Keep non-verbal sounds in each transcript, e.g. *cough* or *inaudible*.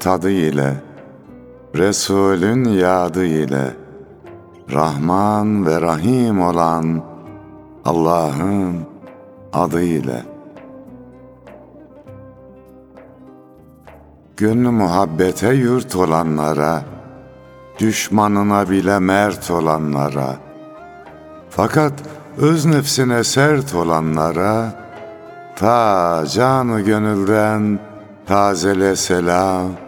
tadı ile, Resulün yadı ile, Rahman ve Rahim olan Allah'ın adı ile. Gönlü muhabbete yurt olanlara, düşmanına bile mert olanlara, fakat öz nefsine sert olanlara, ta canı gönülden tazele selam,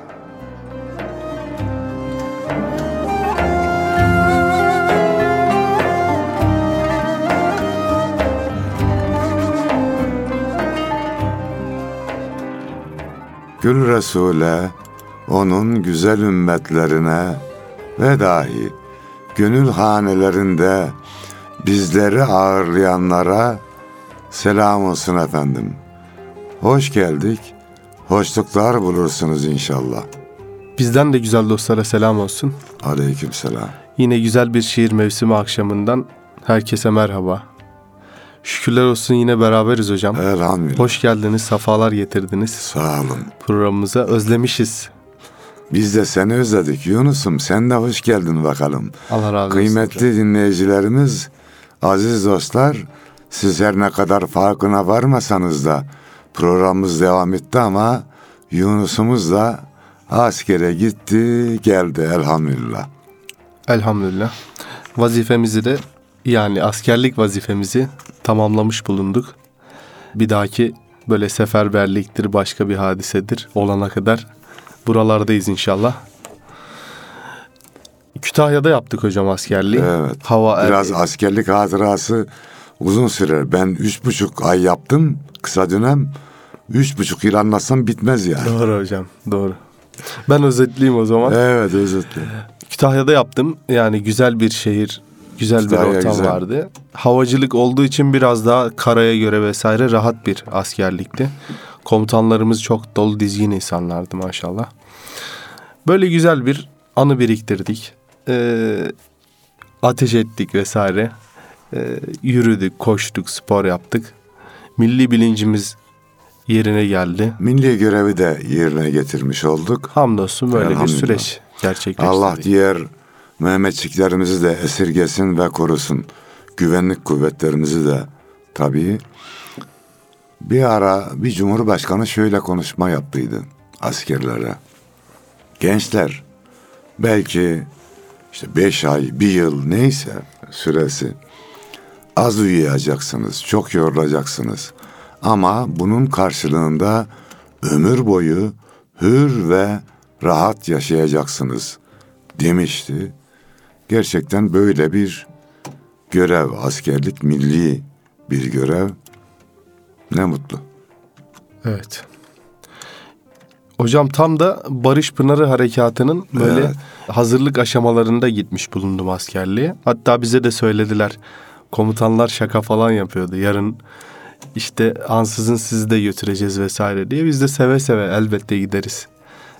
Gül Resul'e, onun güzel ümmetlerine ve dahi gönül hanelerinde bizleri ağırlayanlara selam olsun efendim. Hoş geldik, hoşluklar bulursunuz inşallah. Bizden de güzel dostlara selam olsun. Aleyküm selam. Yine güzel bir şiir mevsimi akşamından herkese merhaba. Şükürler olsun yine beraberiz hocam. Elhamdülillah. Hoş geldiniz, safalar getirdiniz Sağ olun. programımıza. Özlemişiz. Biz de seni özledik Yunus'um. Sen de hoş geldin bakalım. Allah razı olsun. Kıymetli hocam. dinleyicilerimiz, aziz dostlar, siz her ne kadar farkına varmasanız da programımız devam etti ama Yunus'umuz da askere gitti, geldi elhamdülillah. Elhamdülillah. Vazifemizi de yani askerlik vazifemizi tamamlamış bulunduk. Bir dahaki böyle seferberliktir, başka bir hadisedir olana kadar buralardayız inşallah. Kütahya'da yaptık hocam askerliği. Evet. Hava Biraz er- askerlik hatırası uzun sürer. Ben üç buçuk ay yaptım, kısa dönem. Üç buçuk yıl anlatsam bitmez yani. Doğru hocam, doğru. Ben özetleyeyim o zaman. Evet özetle. Kütahya'da yaptım. Yani güzel bir şehir, güzel Kütahya bir ortam güzel. vardı. Havacılık olduğu için biraz daha karaya göre vesaire rahat bir askerlikti. Komutanlarımız çok dolu dizgin insanlardı maşallah. Böyle güzel bir anı biriktirdik. Ee, ateş ettik vesaire. Ee, yürüdük, koştuk, spor yaptık. Milli bilincimiz yerine geldi. Milli görevi de yerine getirmiş olduk. Hamdolsun böyle bir süreç gerçekleştirdik. Allah diğer Mehmetçiklerimizi de esirgesin ve korusun. Güvenlik kuvvetlerimizi de tabii. Bir ara bir cumhurbaşkanı şöyle konuşma yaptıydı askerlere. Gençler belki işte beş ay, bir yıl neyse süresi az uyuyacaksınız, çok yorulacaksınız. Ama bunun karşılığında ömür boyu hür ve rahat yaşayacaksınız demişti. Gerçekten böyle bir görev, askerlik milli bir görev. Ne mutlu. Evet. Hocam tam da Barış Pınarı Harekatı'nın böyle Evet. hazırlık aşamalarında gitmiş bulundum askerliğe. Hatta bize de söylediler. Komutanlar şaka falan yapıyordu. Yarın işte ansızın sizi de götüreceğiz vesaire diye. Biz de seve seve elbette gideriz.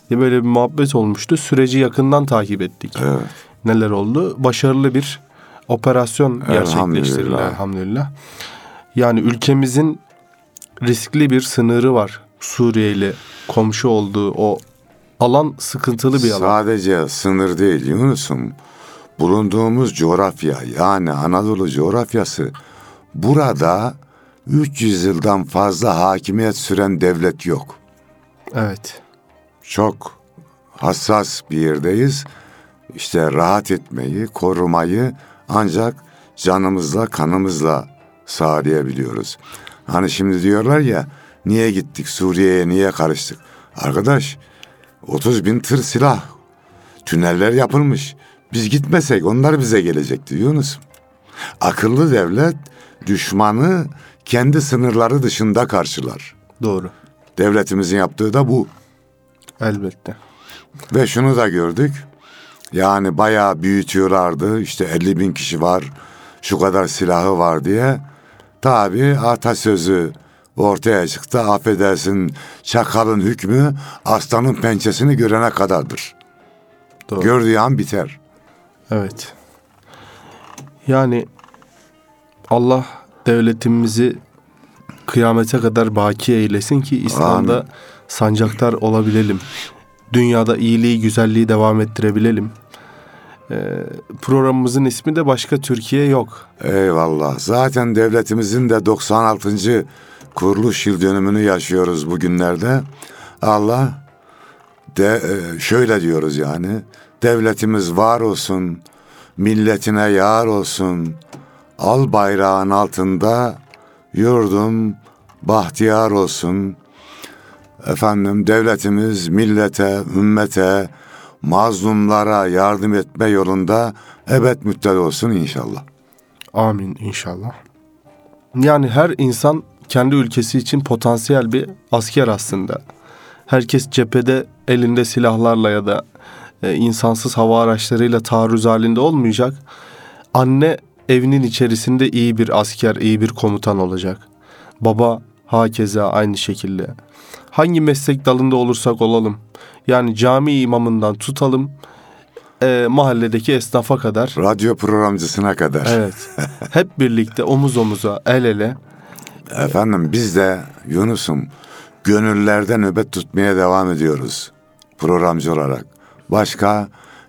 diye böyle bir muhabbet olmuştu. Süreci yakından takip ettik. Evet. Neler oldu? Başarılı bir operasyon gerçekleştirildi Elhamdülillah. elhamdülillah. Yani ülkemizin riskli bir sınırı var. Suriye ile komşu olduğu o alan sıkıntılı bir alan. Sadece sınır değil Yunus'um. Bulunduğumuz coğrafya yani Anadolu coğrafyası burada 300 yıldan fazla hakimiyet süren devlet yok. Evet. Çok hassas bir yerdeyiz. İşte rahat etmeyi, korumayı ancak canımızla, kanımızla sağlayabiliyoruz. Hani şimdi diyorlar ya niye gittik Suriye'ye niye karıştık? Arkadaş 30 bin tır silah, tüneller yapılmış. Biz gitmesek onlar bize gelecekti Yunus. Akıllı devlet düşmanı kendi sınırları dışında karşılar. Doğru. Devletimizin yaptığı da bu. Elbette. Ve şunu da gördük. Yani bayağı büyütüyorlardı. İşte 50 bin kişi var, şu kadar silahı var diye. Tabi atasözü ortaya çıktı. Affedersin çakalın hükmü aslanın pençesini görene kadardır. Doğru. Gördüğü an biter. Evet. Yani Allah devletimizi kıyamete kadar baki eylesin ki İslam'da Amin. sancaktar olabilelim. Dünyada iyiliği, güzelliği devam ettirebilelim. Ee, programımızın ismi de başka Türkiye yok. Eyvallah. Zaten devletimizin de 96. kuruluş yıl dönümünü yaşıyoruz bugünlerde. Allah de e, şöyle diyoruz yani. Devletimiz var olsun, milletine yar olsun. Al bayrağın altında yurdum bahtiyar olsun. Efendim devletimiz millete, ümmete, mazlumlara yardım etme yolunda ebed müddet olsun inşallah. Amin inşallah. Yani her insan kendi ülkesi için potansiyel bir asker aslında. Herkes cephede elinde silahlarla ya da e, insansız hava araçlarıyla taarruz halinde olmayacak. Anne evinin içerisinde iyi bir asker, iyi bir komutan olacak. Baba hakeza aynı şekilde. Hangi meslek dalında olursak olalım. Yani cami imamından tutalım e, mahalledeki esnafa kadar. Radyo programcısına kadar. Evet. *laughs* Hep birlikte omuz omuza, el ele. Efendim biz de Yunus'um gönüllerde nöbet tutmaya devam ediyoruz programcı olarak. Başka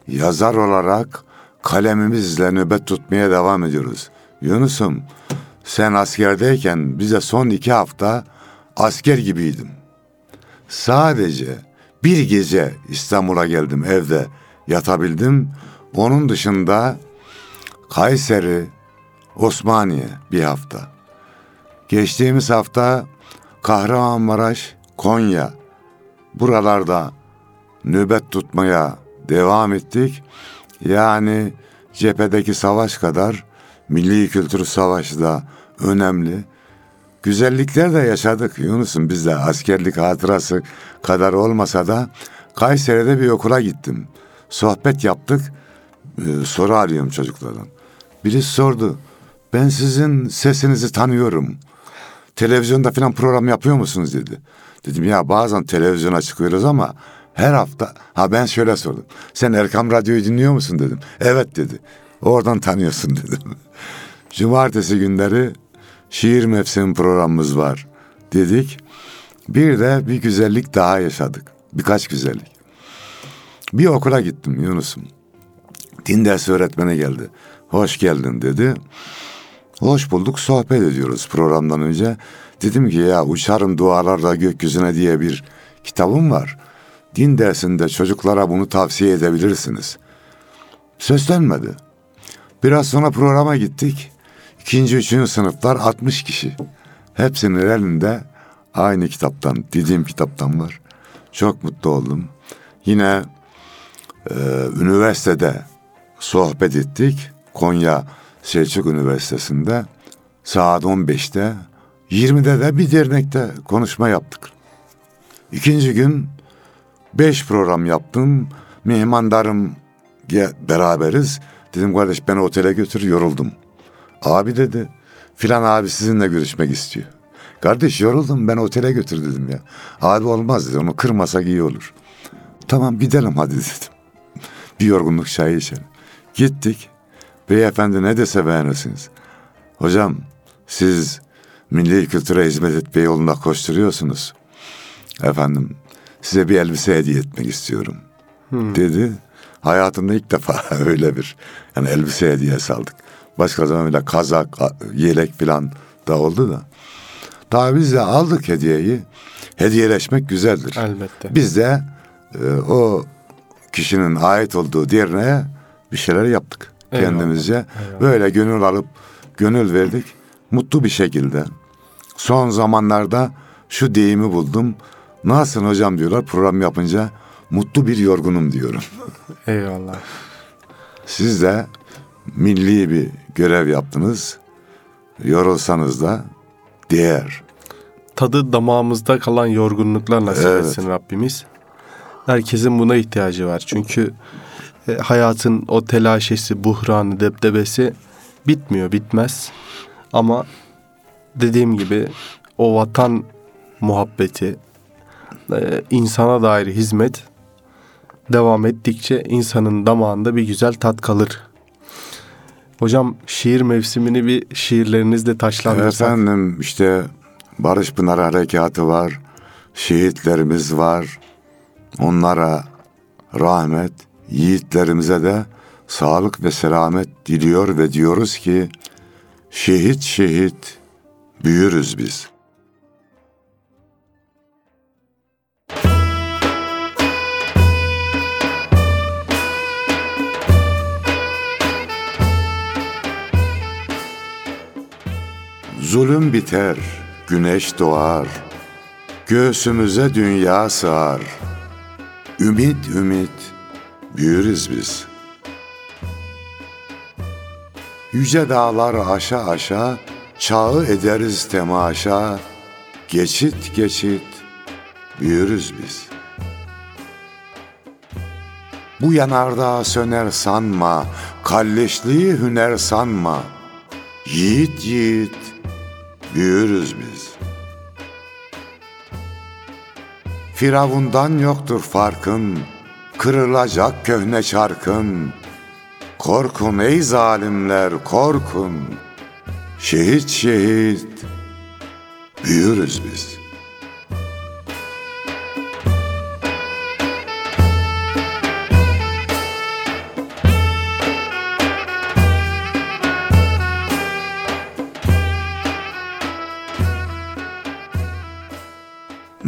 yazar olarak kalemimizle nöbet tutmaya devam ediyoruz. Yunus'um sen askerdeyken bize son iki hafta asker gibiydim. Sadece bir gece İstanbul'a geldim evde yatabildim. Onun dışında Kayseri, Osmaniye bir hafta. Geçtiğimiz hafta Kahramanmaraş, Konya buralarda nöbet tutmaya devam ettik. Yani cephedeki savaş kadar milli kültür savaşı da önemli. Güzellikler de yaşadık Yunus'un biz de askerlik hatırası kadar olmasa da Kayseri'de bir okula gittim. Sohbet yaptık. Ee, soru arıyorum çocuklardan. Birisi sordu. Ben sizin sesinizi tanıyorum. Televizyonda falan program yapıyor musunuz dedi. Dedim ya bazen televizyona çıkıyoruz ama her hafta ha ben şöyle sordum. Sen Erkam Radyo'yu dinliyor musun dedim. Evet dedi. Oradan tanıyorsun *laughs* dedim. Cumartesi günleri şiir mevsimi programımız var dedik. Bir de bir güzellik daha yaşadık. Birkaç güzellik. Bir okula gittim Yunus'um. Din dersi öğretmeni geldi. Hoş geldin dedi. Hoş bulduk sohbet ediyoruz programdan önce. Dedim ki ya uçarım dualarla gökyüzüne diye bir kitabım var. Din dersinde çocuklara bunu tavsiye edebilirsiniz. Seslenmedi. Biraz sonra programa gittik. İkinci, üçüncü sınıflar 60 kişi. Hepsinin elinde aynı kitaptan, dediğim kitaptan var. Çok mutlu oldum. Yine e, üniversitede sohbet ettik. Konya Selçuk Üniversitesi'nde saat 15'te 20'de de bir dernekte konuşma yaptık. İkinci gün beş program yaptım. Mihmandarım beraberiz. Dedim kardeş beni otele götür yoruldum. Abi dedi filan abi sizinle görüşmek istiyor. Kardeş yoruldum ben otele götür dedim ya. Abi olmaz dedi onu kırmasak iyi olur. Tamam gidelim hadi *laughs* dedim. Bir yorgunluk çayı içelim. Gittik. Beyefendi ne dese beğenirsiniz. Hocam siz milli kültüre hizmet etme yolunda koşturuyorsunuz. Efendim size bir elbise hediye etmek istiyorum. Hmm. Dedi. Hayatımda ilk defa *laughs* öyle bir yani elbise hediyesi aldık. Başka zaman öyle kazak, yelek falan da oldu da. Daha biz de aldık hediyeyi. Hediyeleşmek güzeldir. Elbette. Biz de e, o kişinin ait olduğu derneğe bir şeyler yaptık Eyvallah, kendimizce. eyvallah. Böyle gönül alıp gönül verdik. Mutlu bir şekilde. Son zamanlarda şu deyimi buldum. Nasılsın hocam diyorlar program yapınca. Mutlu bir yorgunum diyorum. Eyvallah. Siz de milli bir görev yaptınız. Yorulsanız da değer. Tadı damağımızda kalan yorgunluklar nasip Evet. etsin Rabbimiz. Herkesin buna ihtiyacı var. Çünkü e, hayatın o telaşesi, buhranı, debdebesi bitmiyor, bitmez. Ama dediğim gibi o vatan muhabbeti, e, insana dair hizmet devam ettikçe insanın damağında bir güzel tat kalır. Hocam şiir mevsimini bir şiirlerinizle taşlandırsak. Efendim işte Barış Pınar Harekatı var. Şehitlerimiz var. Onlara rahmet, yiğitlerimize de sağlık ve selamet diliyor ve diyoruz ki şehit şehit büyürüz biz. Zulüm biter, güneş doğar. Göğsümüze dünya sığar. Ümit ümit büyürüz biz. Yüce dağlar aşa aşa, çağı ederiz temaşa. Geçit geçit büyürüz biz. Bu yanardağ söner sanma, kalleşliği hüner sanma. Yiğit yiğit büyürüz biz. Firavundan yoktur farkın, kırılacak köhne çarkın. Korkun ey zalimler korkun, şehit şehit büyürüz biz.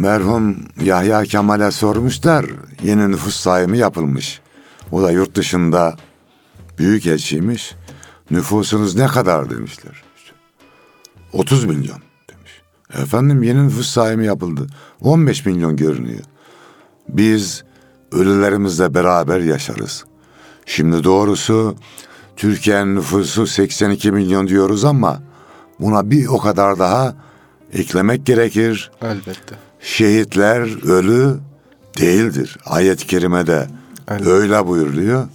Merhum Yahya Kemal'e sormuşlar. Yeni nüfus sayımı yapılmış. O da yurt dışında büyük elçiymiş. Nüfusunuz ne kadar demişler. 30 milyon demiş. Efendim yeni nüfus sayımı yapıldı. 15 milyon görünüyor. Biz ölülerimizle beraber yaşarız. Şimdi doğrusu Türkiye'nin nüfusu 82 milyon diyoruz ama buna bir o kadar daha eklemek gerekir. Elbette. Şehitler ölü değildir. Ayet-i kerimede Aynen. öyle buyuruluyor.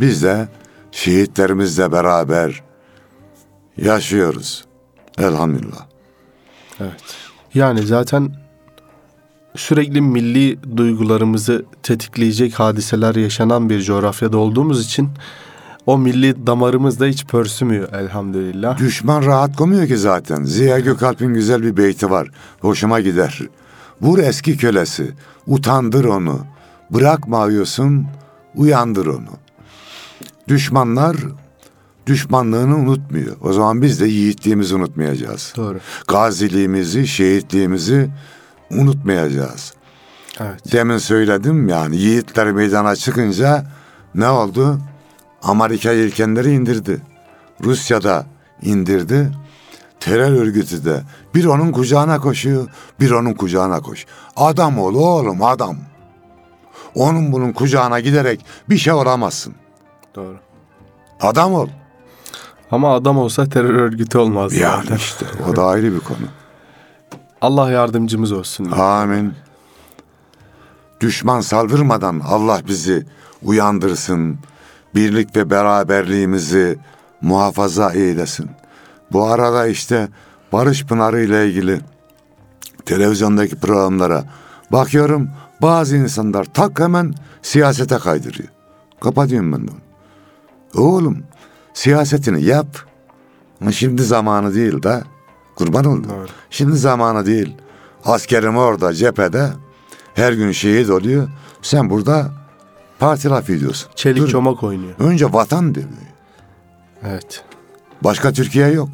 Biz de şehitlerimizle beraber yaşıyoruz. Elhamdülillah. Evet. Yani zaten sürekli milli duygularımızı tetikleyecek hadiseler yaşanan bir coğrafyada olduğumuz için o milli damarımız da hiç pörsümüyor elhamdülillah. Düşman rahat koymuyor ki zaten. Ziya Gökalp'in güzel bir beyti var. Hoşuma gider. Vur eski kölesi, utandır onu. Bırakma uyusun, uyandır onu. Düşmanlar düşmanlığını unutmuyor. O zaman biz de yiğitliğimizi unutmayacağız. Doğru. Gaziliğimizi, şehitliğimizi unutmayacağız. Evet. Demin söyledim yani yiğitler meydana çıkınca ne oldu? Amerika yelkenleri indirdi. Rusya'da indirdi. Terör örgütü de bir onun kucağına koşuyor, bir onun kucağına koş. Adam ol oğlum adam. Onun bunun kucağına giderek bir şey olamazsın. Doğru. Adam ol. Ama adam olsa terör örgütü olmaz Yani zaten. işte o da ayrı bir konu. Allah yardımcımız olsun. Amin. Düşman saldırmadan Allah bizi uyandırsın. Birlik ve beraberliğimizi muhafaza eylesin. Bu arada işte Barış Pınarı ile ilgili televizyondaki programlara bakıyorum. Bazı insanlar tak hemen siyasete kaydırıyor. Kapatıyorum ben de onu. Oğlum siyasetini yap. Ama Şimdi zamanı değil de kurban oldum. Doğru. Şimdi zamanı değil. Askerim orada cephede her gün şehit oluyor. Sen burada parti laf ediyorsun. Çelik Dur. çomak oynuyor. Önce vatan diyor. Evet. Başka Türkiye yok.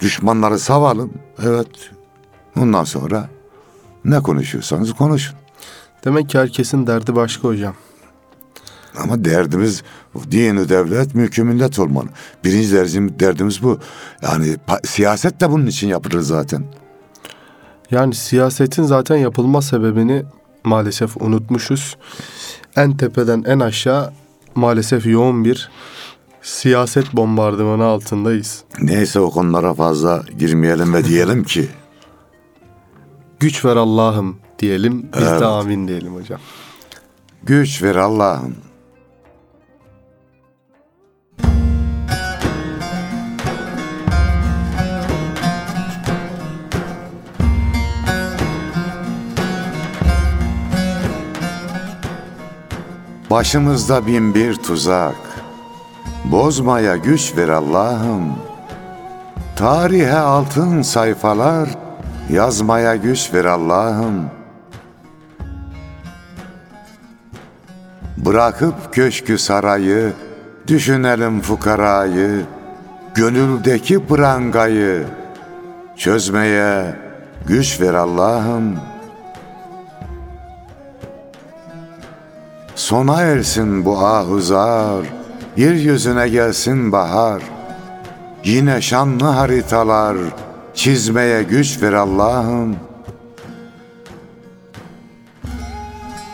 Düşmanları savalım. Evet. Ondan sonra ne konuşuyorsanız konuşun. Demek ki herkesin derdi başka hocam. Ama derdimiz dini devlet, mülkü millet olmalı. Birinci derecim derdimiz bu. Yani siyaset de bunun için yapılır zaten. Yani siyasetin zaten yapılma sebebini maalesef unutmuşuz. En tepeden en aşağı maalesef yoğun bir siyaset bombardımanı altındayız. Neyse o konulara fazla girmeyelim ve diyelim ki *laughs* Güç ver Allah'ım diyelim. Biz Evet. de amin diyelim hocam. güç ver Allah'ım. Başımızda bin bir tuzak. Bozmaya güç ver Allah'ım. Tarihe altın sayfalar yazmaya güç ver Allah'ım. Bırakıp köşkü sarayı, düşünelim fukarayı, gönüldeki prangayı çözmeye güç ver Allah'ım. Sona ersin bu ahuzar, yeryüzüne gelsin bahar. Yine şanlı haritalar çizmeye güç ver Allah'ım.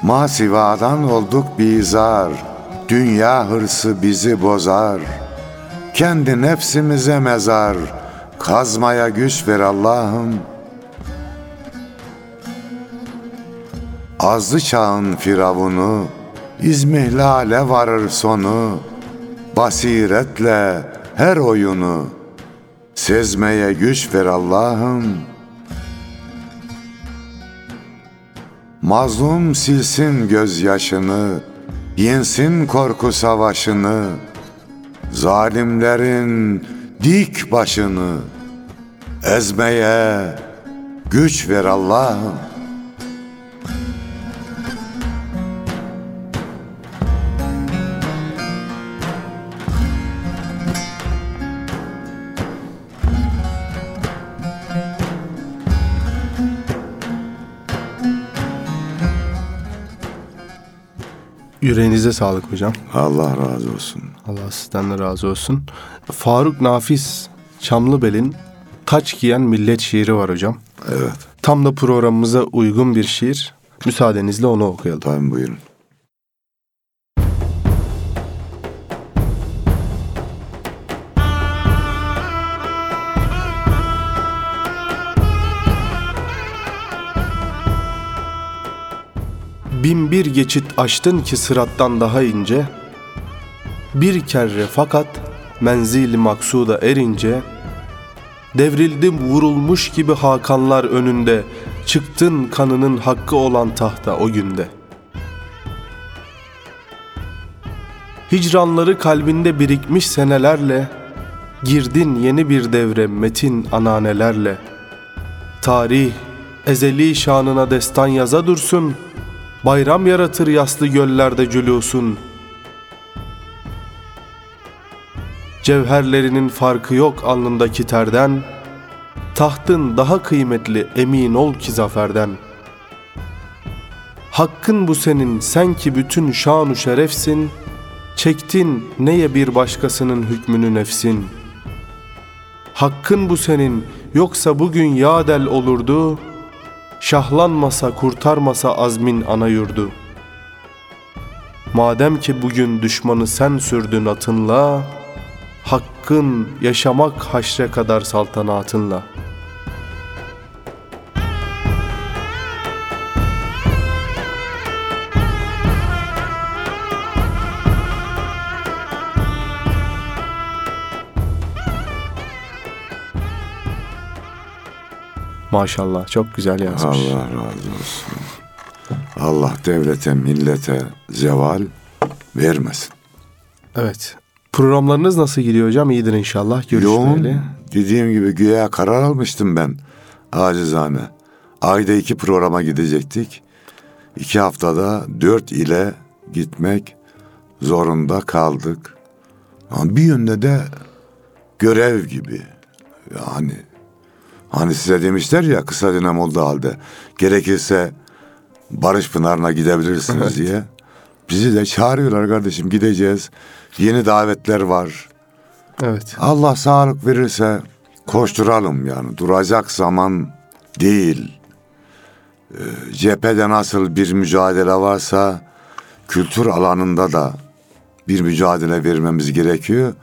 Masivadan olduk bizar, dünya hırsı bizi bozar. Kendi nefsimize mezar, kazmaya güç ver Allah'ım. Azlı çağın firavunu, İzmihlale varır sonu, basiretle her oyunu, sezmeye güç ver Allah'ım. Mazlum silsin gözyaşını, yensin korku savaşını, zalimlerin dik başını, ezmeye güç ver Allah'ım. Yüreğinize sağlık hocam. Allah razı olsun. Allah sizden de razı olsun. Faruk Nafiz Çamlıbel'in Taç Giyen Millet şiiri var hocam. Evet, Tam da programımıza uygun bir şiir. Müsaadenizle onu okuyalım. tamam buyurun. Bir geçit açtın ki sırattan daha ince Bir kerre fakat menzili maksuda erince Devrildim vurulmuş gibi hakanlar önünde Çıktın kanının hakkı olan tahta o günde. Hicranları kalbinde birikmiş senelerle Girdin yeni bir devre metin ananelerle. Tarih ezeli şanına destan yaza dursun Bayram yaratır yaslı göllerde cülüsun Cevherlerinin farkı yok alnındaki terden. Tahtın daha kıymetli emin ol ki zaferden. Hakkın bu senin sen ki bütün şanu şerefsin. Çektin neye bir başkasının hükmünü nefsin? Hakkın bu senin yoksa bugün yadel olurdu Şahlanmasa kurtarmasa azmin ana yurdu. Madem ki bugün düşmanı sen sürdün atınla Hakkın yaşamak haşre kadar saltanatınla Maşallah çok güzel yazmış. Allah razı olsun. Allah devlete, millete zeval vermesin. Evet. Programlarınız nasıl gidiyor hocam? İyidir inşallah. Yoğun, Görüşmeli. dediğim gibi güya karar almıştım ben acizane. Ayda iki programa gidecektik. İki haftada dört ile gitmek zorunda kaldık. Ama bir yönde de görev gibi. Yani hani size demişler ya kısa dönem oldu halde. Gerekirse Barış Pınarı'na gidebilirsiniz diye. Bizi de çağırıyorlar kardeşim gideceğiz. Yeni davetler var. Evet. Allah sağlık verirse koşturalım yani. Duracak zaman değil. Ee, cephede nasıl bir mücadele varsa kültür alanında da bir mücadele vermemiz gerekiyor.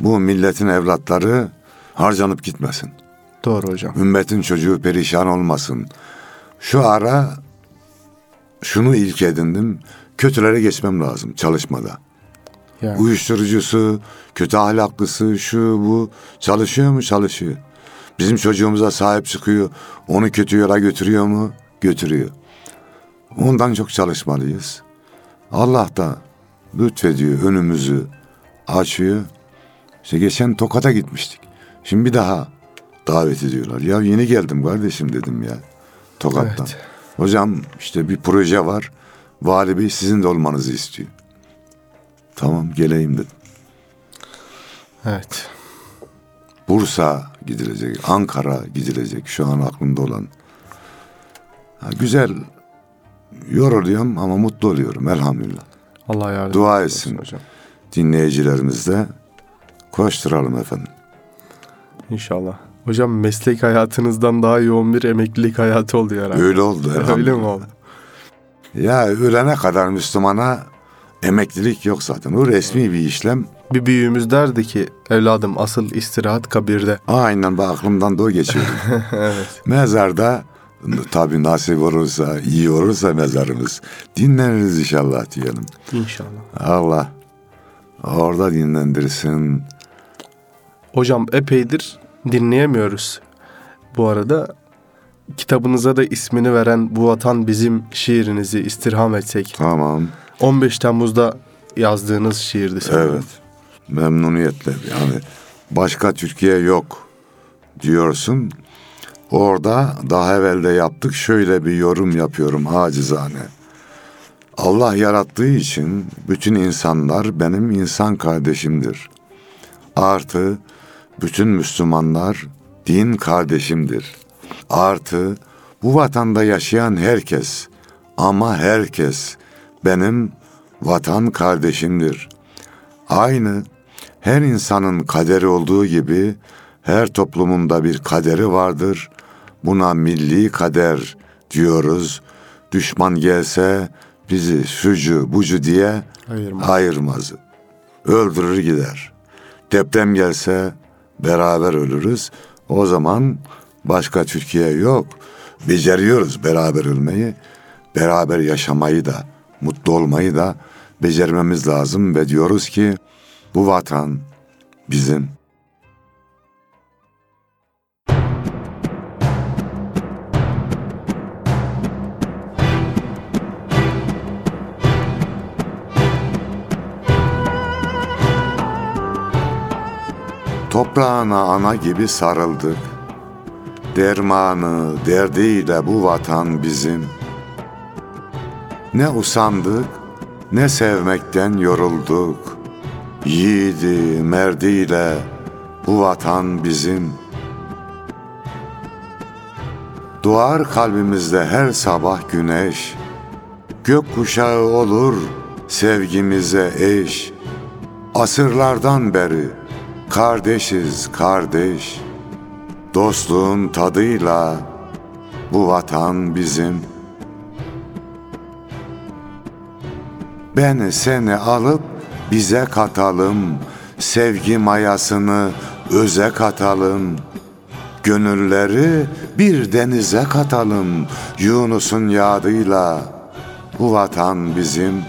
Bu milletin evlatları harcanıp gitmesin. Doğru hocam. Ümmetin çocuğu perişan olmasın. Şu ara şunu ilk edindim. Kötülere geçmem lazım çalışmada. Yani. Uyuşturucusu, kötü ahlaklısı, şu bu çalışıyor mu? Çalışıyor. Bizim çocuğumuza sahip çıkıyor. Onu kötü yola götürüyor mu? Götürüyor. Ondan çok çalışmalıyız. Allah da lütfediyor, önümüzü açıyor. İşte geçen Tokat'a gitmiştik. Şimdi bir daha davet ediyorlar. Ya yeni geldim kardeşim dedim ya Tokat'tan. Evet. Hocam işte bir proje var. Vali Bey sizin de olmanızı istiyor. Tamam geleyim dedim. Evet. Bursa gidilecek, Ankara gidilecek şu an aklımda olan. Ha, güzel yoruluyorum ama mutlu oluyorum elhamdülillah. Allah yardım Dua etsin. hocam. Dinleyicilerimiz de koşturalım efendim. İnşallah. Hocam meslek hayatınızdan daha yoğun bir emeklilik hayatı oldu herhalde. Öyle oldu elhamdülillah. Öyle mi oldu? Ya ölene kadar Müslümana emeklilik yok zaten. O resmi bir işlem. Bir büyüğümüz derdi ki evladım asıl istirahat kabirde. Aynen bak aklımdan da o geçiyor. *laughs* evet. Mezarda tabii nasip olursa, iyi olursa mezarımız dinleniriz inşallah diyelim. İnşallah. Allah orada dinlendirsin. Hocam epeydir dinleyemiyoruz. Bu arada kitabınıza da ismini veren Bu Vatan Bizim şiirinizi istirham etsek. Tamam. 15 Temmuz'da yazdığınız şiirdi sanırım. Evet. Memnuniyetle yani başka Türkiye yok diyorsun. Orada daha evvel de yaptık şöyle bir yorum yapıyorum acizane. Allah yarattığı için bütün insanlar benim insan kardeşimdir. Artı bütün Müslümanlar din kardeşimdir. Artı bu vatanda yaşayan herkes ama herkes benim vatan kardeşimdir. Aynı her insanın kaderi olduğu gibi her toplumun da bir kaderi vardır. Buna milli kader diyoruz. Düşman gelse bizi şucu bucu diye Ayırmaz. ayırmaz. Öldürür gider. Deprem gelse beraber ölürüz. O zaman başka Türkiye yok. Beceriyoruz beraber ölmeyi. Beraber yaşamayı da, mutlu olmayı da becermemiz lazım ve diyoruz ki bu vatan bizim. Toprağına ana gibi sarıldık. Dermanı, derdiyle bu vatan bizim. Ne usandık, ne sevmekten yorulduk. Yiğidi, merdiyle bu vatan bizim. Doğar kalbimizde her sabah güneş. Gök kuşağı olur sevgimize eş. Asırlardan beri kardeşiz kardeş. Dostluğun tadıyla bu vatan bizim. Beni seni alıp bize katalım. Sevgi mayasını öze katalım. Gönülleri bir denize katalım. Yunus'un yadıyla bu vatan bizim.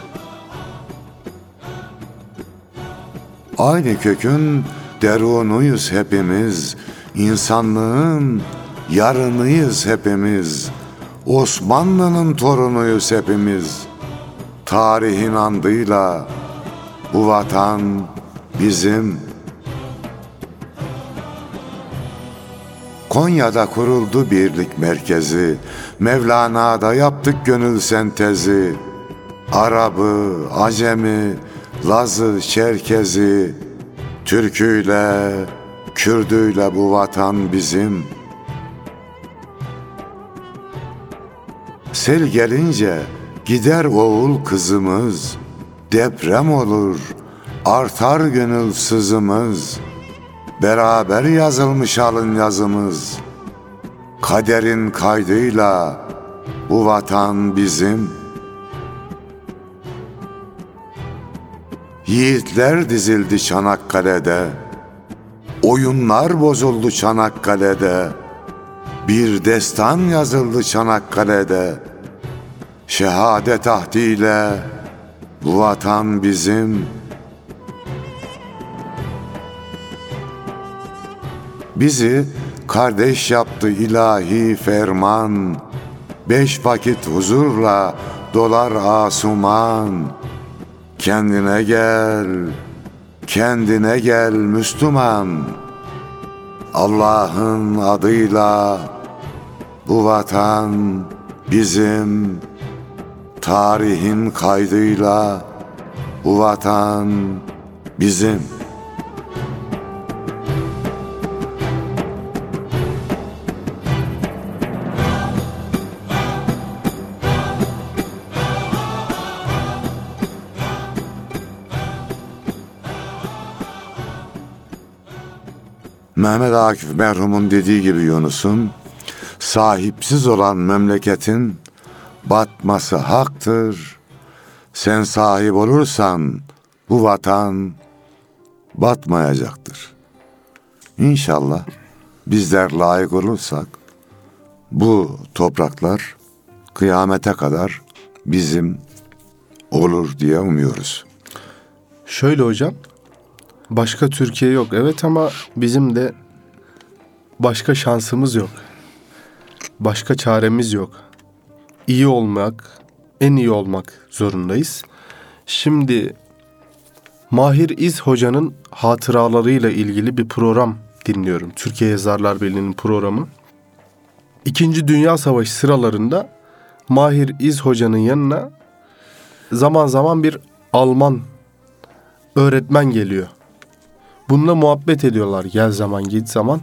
Aynı kökün derunuyuz hepimiz. İnsanlığın yarınıyız hepimiz. Osmanlı'nın torunuyuz hepimiz. Tarihin andıyla bu vatan bizim. Konya'da kuruldu birlik merkezi. Mevlana'da yaptık gönül sentezi. Arabı, Acemi, Lazı, Çerkezi, Türküyle, Kürdüyle bu vatan bizim. Sel gelince gider oğul kızımız, deprem olur, artar gönül sızımız. Beraber yazılmış alın yazımız. Kaderin kaydıyla bu vatan bizim. Yiğitler dizildi Çanakkale'de. Oyunlar bozuldu Çanakkale'de. Bir destan yazıldı Çanakkale'de. Şehadet ahdiyle vatan bizim. Bizi kardeş yaptı ilahi ferman. Beş vakit huzurla dolar asuman. Kendine gel, kendine gel Müslüman. Allah'ın adıyla bu vatan bizim tarihin kaydıyla bu vatan bizim. Mehmet Akif merhumun dediği gibi Yunus'un sahipsiz olan memleketin batması haktır. Sen sahip olursan bu vatan batmayacaktır. İnşallah bizler layık olursak bu topraklar kıyamete kadar bizim olur diye umuyoruz. Şöyle hocam. Başka Türkiye yok. Evet ama bizim de başka şansımız yok. Başka çaremiz yok. İyi olmak, en iyi olmak zorundayız. Şimdi Mahir İz Hoca'nın hatıralarıyla ilgili bir program dinliyorum. Türkiye Yazarlar Birliği'nin programı. İkinci Dünya Savaşı sıralarında Mahir İz Hoca'nın yanına zaman zaman bir Alman öğretmen geliyor. Bununla muhabbet ediyorlar gel zaman git zaman.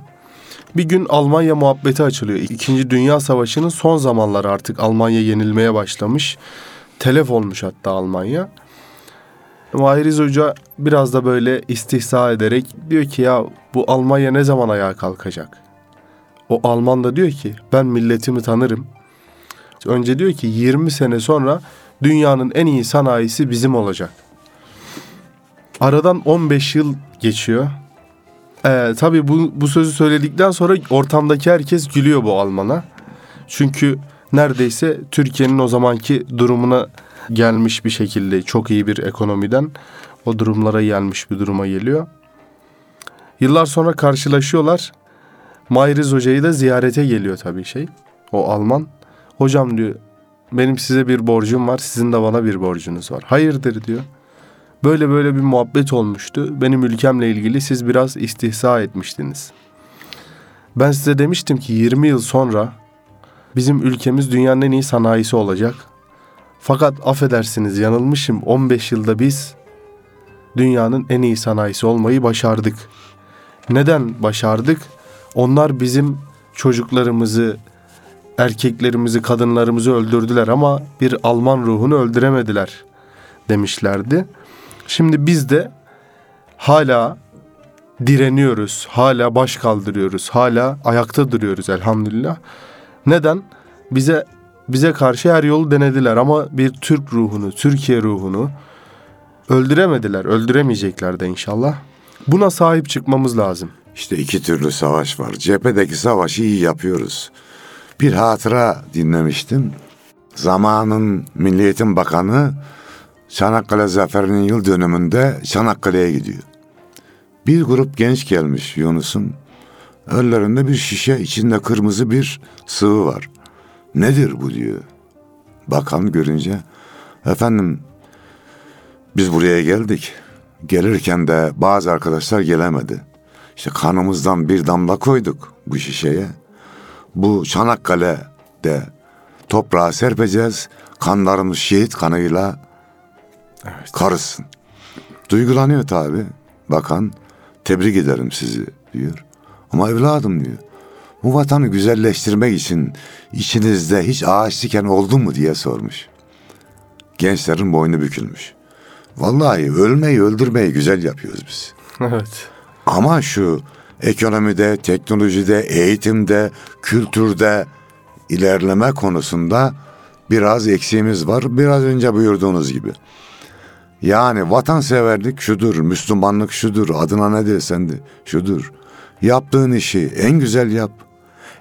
Bir gün Almanya muhabbeti açılıyor. İkinci Dünya Savaşı'nın son zamanları artık Almanya yenilmeye başlamış. Telef olmuş hatta Almanya. Mahiriz Hoca biraz da böyle istihza ederek diyor ki ya bu Almanya ne zaman ayağa kalkacak? O Alman da diyor ki ben milletimi tanırım. Önce diyor ki 20 sene sonra dünyanın en iyi sanayisi bizim olacak. Aradan 15 yıl geçiyor. Ee, tabii bu, bu sözü söyledikten sonra ortamdaki herkes gülüyor bu Alman'a. Çünkü neredeyse Türkiye'nin o zamanki durumuna gelmiş bir şekilde çok iyi bir ekonomiden o durumlara gelmiş bir duruma geliyor. Yıllar sonra karşılaşıyorlar. Mayriz Hoca'yı da ziyarete geliyor tabii şey. O Alman. Hocam diyor benim size bir borcum var sizin de bana bir borcunuz var. Hayırdır diyor. Böyle böyle bir muhabbet olmuştu. Benim ülkemle ilgili siz biraz istihza etmiştiniz. Ben size demiştim ki 20 yıl sonra bizim ülkemiz dünyanın en iyi sanayisi olacak. Fakat affedersiniz yanılmışım 15 yılda biz dünyanın en iyi sanayisi olmayı başardık. Neden başardık? Onlar bizim çocuklarımızı, erkeklerimizi, kadınlarımızı öldürdüler ama bir Alman ruhunu öldüremediler demişlerdi. Şimdi biz de hala direniyoruz, hala baş kaldırıyoruz, hala ayakta duruyoruz elhamdülillah. Neden? Bize bize karşı her yolu denediler ama bir Türk ruhunu, Türkiye ruhunu öldüremediler, öldüremeyecekler de inşallah. Buna sahip çıkmamız lazım. İşte iki türlü savaş var. Cephedeki savaşı iyi yapıyoruz. Bir hatıra dinlemiştim. Zamanın Milli Eğitim Bakanı Çanakkale Zaferi'nin yıl dönümünde Çanakkale'ye gidiyor. Bir grup genç gelmiş Yunus'un. Önlerinde bir şişe içinde kırmızı bir sıvı var. Nedir bu diyor. Bakan görünce efendim biz buraya geldik. Gelirken de bazı arkadaşlar gelemedi. İşte kanımızdan bir damla koyduk bu şişeye. Bu Çanakkale'de toprağa serpeceğiz. Kanlarımız şehit kanıyla Evet. karışsın. Duygulanıyor tabi. Bakan tebrik ederim sizi diyor. Ama evladım diyor. Bu vatanı güzelleştirmek için içinizde hiç ağaç diken oldu mu diye sormuş. Gençlerin boynu bükülmüş. Vallahi ölmeyi öldürmeyi güzel yapıyoruz biz. Evet. Ama şu ekonomide, teknolojide, eğitimde, kültürde ilerleme konusunda biraz eksiğimiz var. Biraz önce buyurduğunuz gibi. Yani vatanseverlik şudur, Müslümanlık şudur, adına ne desen de şudur. Yaptığın işi en güzel yap,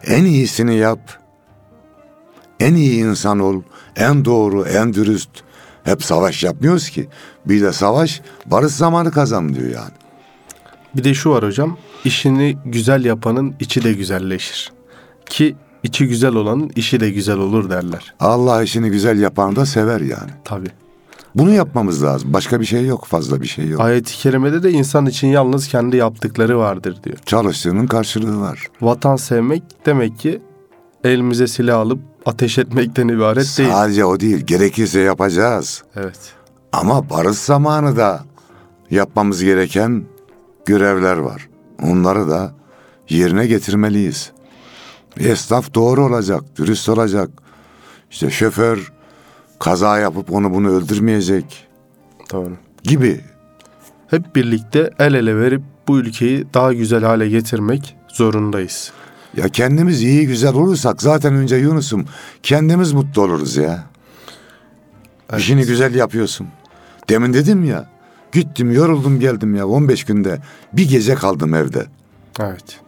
en iyisini yap. En iyi insan ol, en doğru, en dürüst. Hep savaş yapmıyoruz ki. Bir de savaş barış zamanı kazan diyor yani. Bir de şu var hocam. işini güzel yapanın içi de güzelleşir. Ki içi güzel olanın işi de güzel olur derler. Allah işini güzel yapanı da sever yani. Tabii. Bunu yapmamız lazım. Başka bir şey yok, fazla bir şey yok. Ayet-i kerimede de insan için yalnız kendi yaptıkları vardır diyor. Çalıştığının karşılığı var. Vatan sevmek demek ki elimize silah alıp ateş etmekten ibaret değil. Sadece o değil, gerekirse yapacağız. Evet. Ama barış zamanı da yapmamız gereken görevler var. Onları da yerine getirmeliyiz. Esnaf doğru olacak, dürüst olacak. İşte şoför kaza yapıp onu bunu öldürmeyecek Doğru. gibi. Hep birlikte el ele verip bu ülkeyi daha güzel hale getirmek zorundayız. Ya kendimiz iyi güzel olursak zaten önce Yunus'um kendimiz mutlu oluruz ya. Evet. İşini güzel yapıyorsun. Demin dedim ya gittim yoruldum geldim ya 15 günde bir gece kaldım evde. Evet.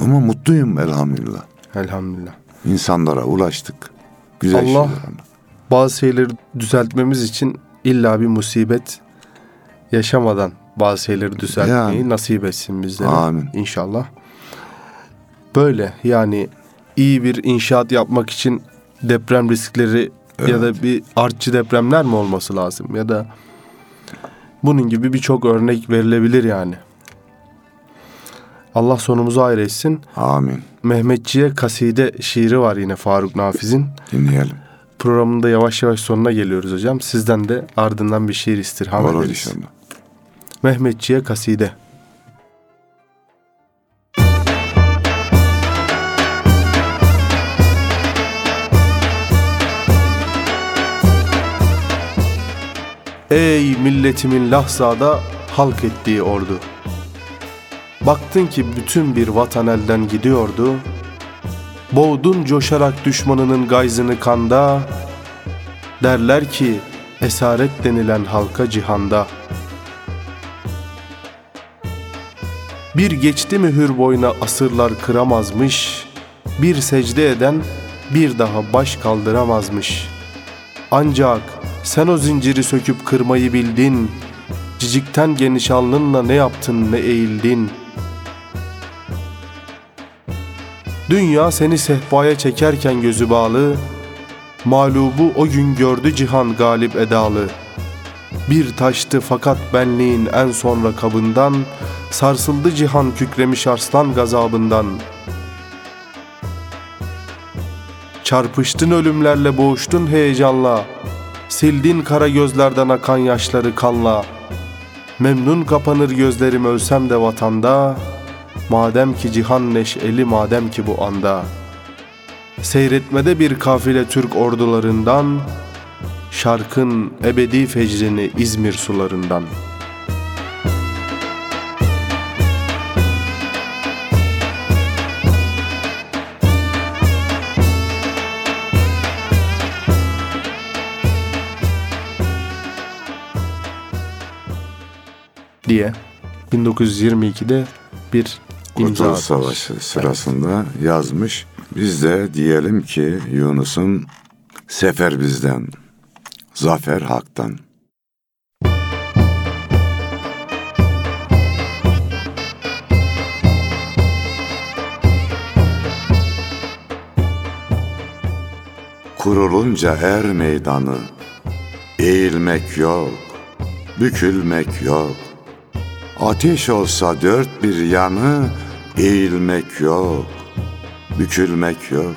Ama mutluyum elhamdülillah. Elhamdülillah. İnsanlara ulaştık. Güzel Allah- şeyler. Bazı şeyleri düzeltmemiz için illa bir musibet yaşamadan bazı şeyleri düzeltmeyi Yani. nasip etsin bizlere. Amin. İnşallah. Böyle yani iyi bir inşaat yapmak için deprem riskleri ya da bir artçı depremler mi olması lazım ya da bunun gibi birçok örnek verilebilir yani. Allah sonumuzu hayır etsin. Amin. Mehmetçiye kaside şiiri var yine Faruk Nafiz'in. Dinleyelim. Programında yavaş yavaş sonuna geliyoruz hocam. Sizden de ardından bir şiir istirham Olur ederiz. inşallah. Mehmetçiye kaside. Ey milletimin lahzada halk ettiği ordu. Baktın ki bütün bir vatan elden gidiyordu. Boğdun coşarak düşmanının gayzını kanda. Derler ki esaret denilen halka cihanda. Bir geçti mi hür boyuna asırlar kıramazmış. Bir secde eden bir daha baş kaldıramazmış. Ancak sen o zinciri söküp kırmayı bildin. Cicikten geniş alnınla ne yaptın ne eğildin. Dünya seni sehpaya çekerken gözü bağlı. Mağlubu o gün gördü cihan galip edalı. Bir taştı fakat benliğin en sonra kabından Sarsıldı cihan kükremiş arslan gazabından Çarpıştın ölümlerle boğuştun heyecanla Sildin kara gözlerden akan yaşları kanla Memnun kapanır gözlerim ölsem de vatanda Madem ki cihan neşeli madem ki bu anda. Seyretmede bir kafile Türk ordularından Şarkın ebedi fecrini İzmir sularından. Diye 1922'de bir Kurtuluş. Savaşı sırasında yazmış. Biz de diyelim ki Yunus'un sefer bizden, zafer haktan. Kurulunca er meydanı, eğilmek yok, bükülmek yok. Ateş olsa dört bir yanı, eğilmek yok, bükülmek yok.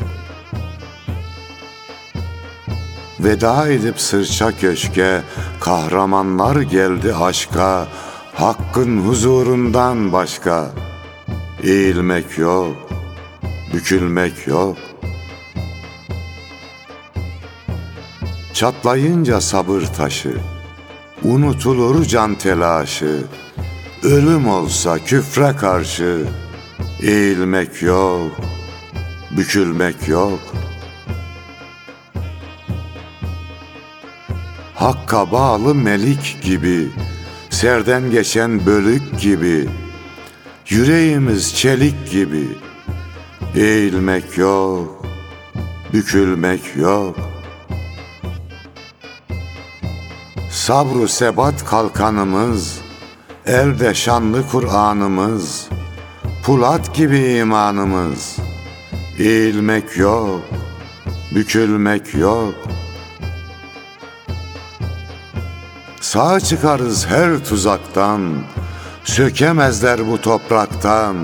Veda edip sırça köşke, kahramanlar geldi aşka, hakkın huzurundan başka. Eğilmek yok, bükülmek yok. Çatlayınca sabır taşı, Unutulur can telaşı, ölüm olsa küfre karşı, eğilmek yok, bükülmek yok. Hakka bağlı melik gibi, serden geçen bölük gibi, yüreğimiz çelik gibi, eğilmek yok, bükülmek yok. Sabru sebat kalkanımız, elde şanlı Kur'an'ımız, pulat gibi imanımız, eğilmek yok, bükülmek yok. Sağ çıkarız her tuzaktan, sökemezler bu topraktan.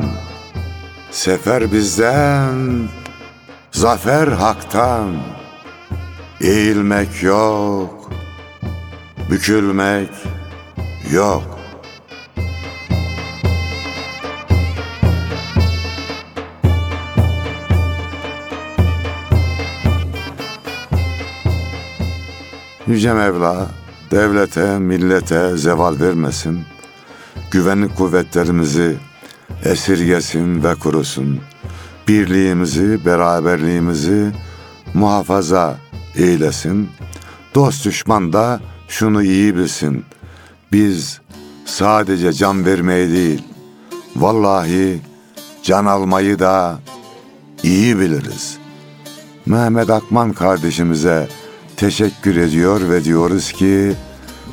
Sefer bizden, zafer haktan. Eğilmek yok, bükülmek yok. Yüce Mevla devlete, millete zeval vermesin. Güvenlik kuvvetlerimizi esirgesin ve kurusun. Birliğimizi, beraberliğimizi muhafaza eylesin. Dost düşman da şunu iyi bilsin. Biz sadece can vermeyi değil, vallahi can almayı da iyi biliriz. Mehmet Akman kardeşimize teşekkür ediyor ve diyoruz ki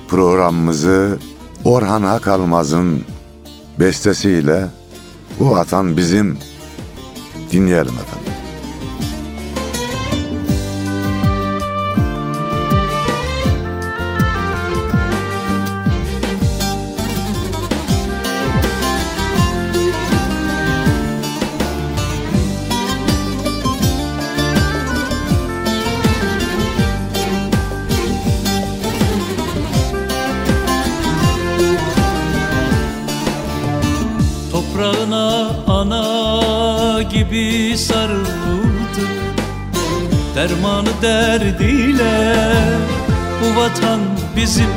programımızı Orhan Akalmaz'ın bestesiyle bu vatan bizim dinleyelim efendim. Gibi sarıldık Dermanı derdiyle bu vatan bizim.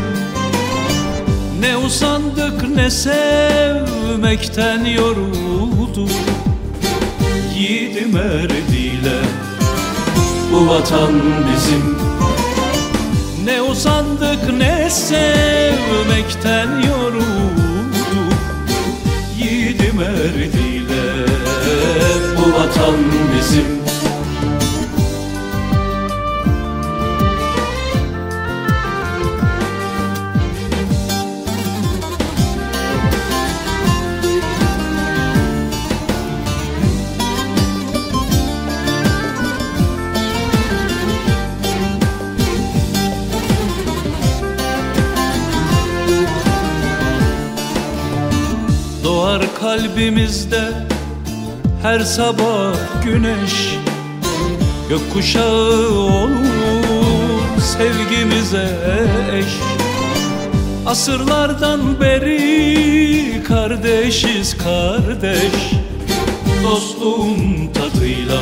Ne usandık ne sevmekten yorulduk Yiğidim erdiyle bu vatan bizim. Ne usandık ne sevmekten yorulduk Yiğidim erdiyle bu vatan bizim. Doğar kalbimizde her sabah güneş. Gökkuşağı olur sevgimize eş. Asırlardan beri kardeşiz kardeş. Dostluğun tadıyla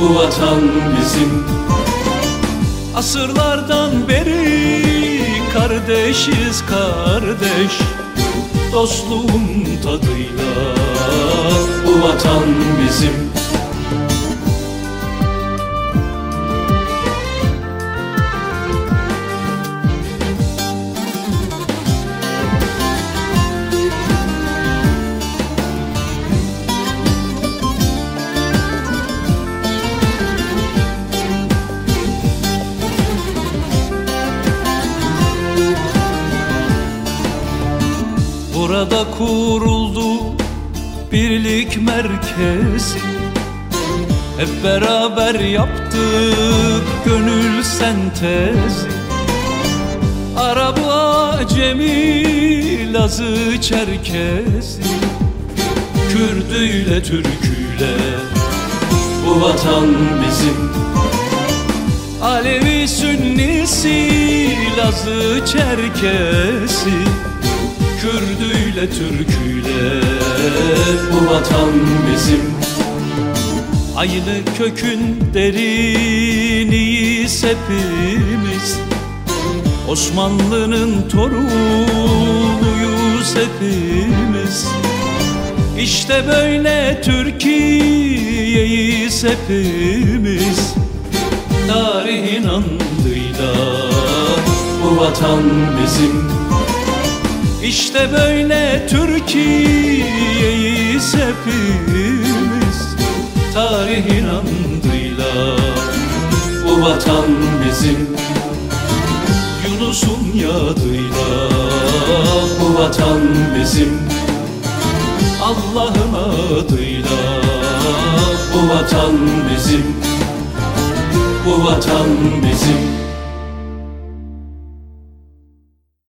bu vatan bizim. Asırlardan beri kardeşiz kardeş Dostluğun tadıyla. Bu vatan bizim kuruldu birlik merkezi. Hep beraber yaptık gönül sentezi. Arabı acemi, Lazı Çerkezi. Kürdüyle Türküyle bu vatan bizim. Alevi Sünnisi, Lazı Çerkesi Kürdüyle Türküyle bu vatan bizim. Aynı kökün deriniyiz hepimiz. Osmanlı'nın torunuyuz hepimiz. İşte böyle Türkiye'yiz hepimiz. Tarihin andıyla bu vatan bizim İşte böyle Türkiye'yiz hepimiz. Tarihin andıyla bu vatan bizim. Yunus'un yadıyla bu vatan bizim. Allah'ın adıyla bu vatan bizim. Bu vatan bizim